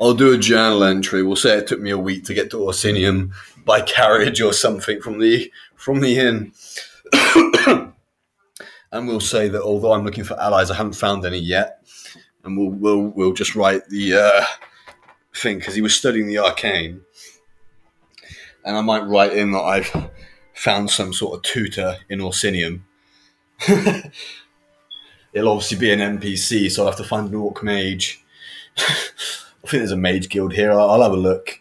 I'll do a journal entry. We'll say it took me a week to get to Orsinium by carriage or something from the from the inn. and we'll say that although I'm looking for allies, I haven't found any yet. And we'll we'll we'll just write the uh, thing because he was studying the arcane, and I might write in that I've found some sort of tutor in Orsinium. It'll obviously be an NPC, so I'll have to find an orc mage. I think there's a mage guild here. I'll, I'll have a look.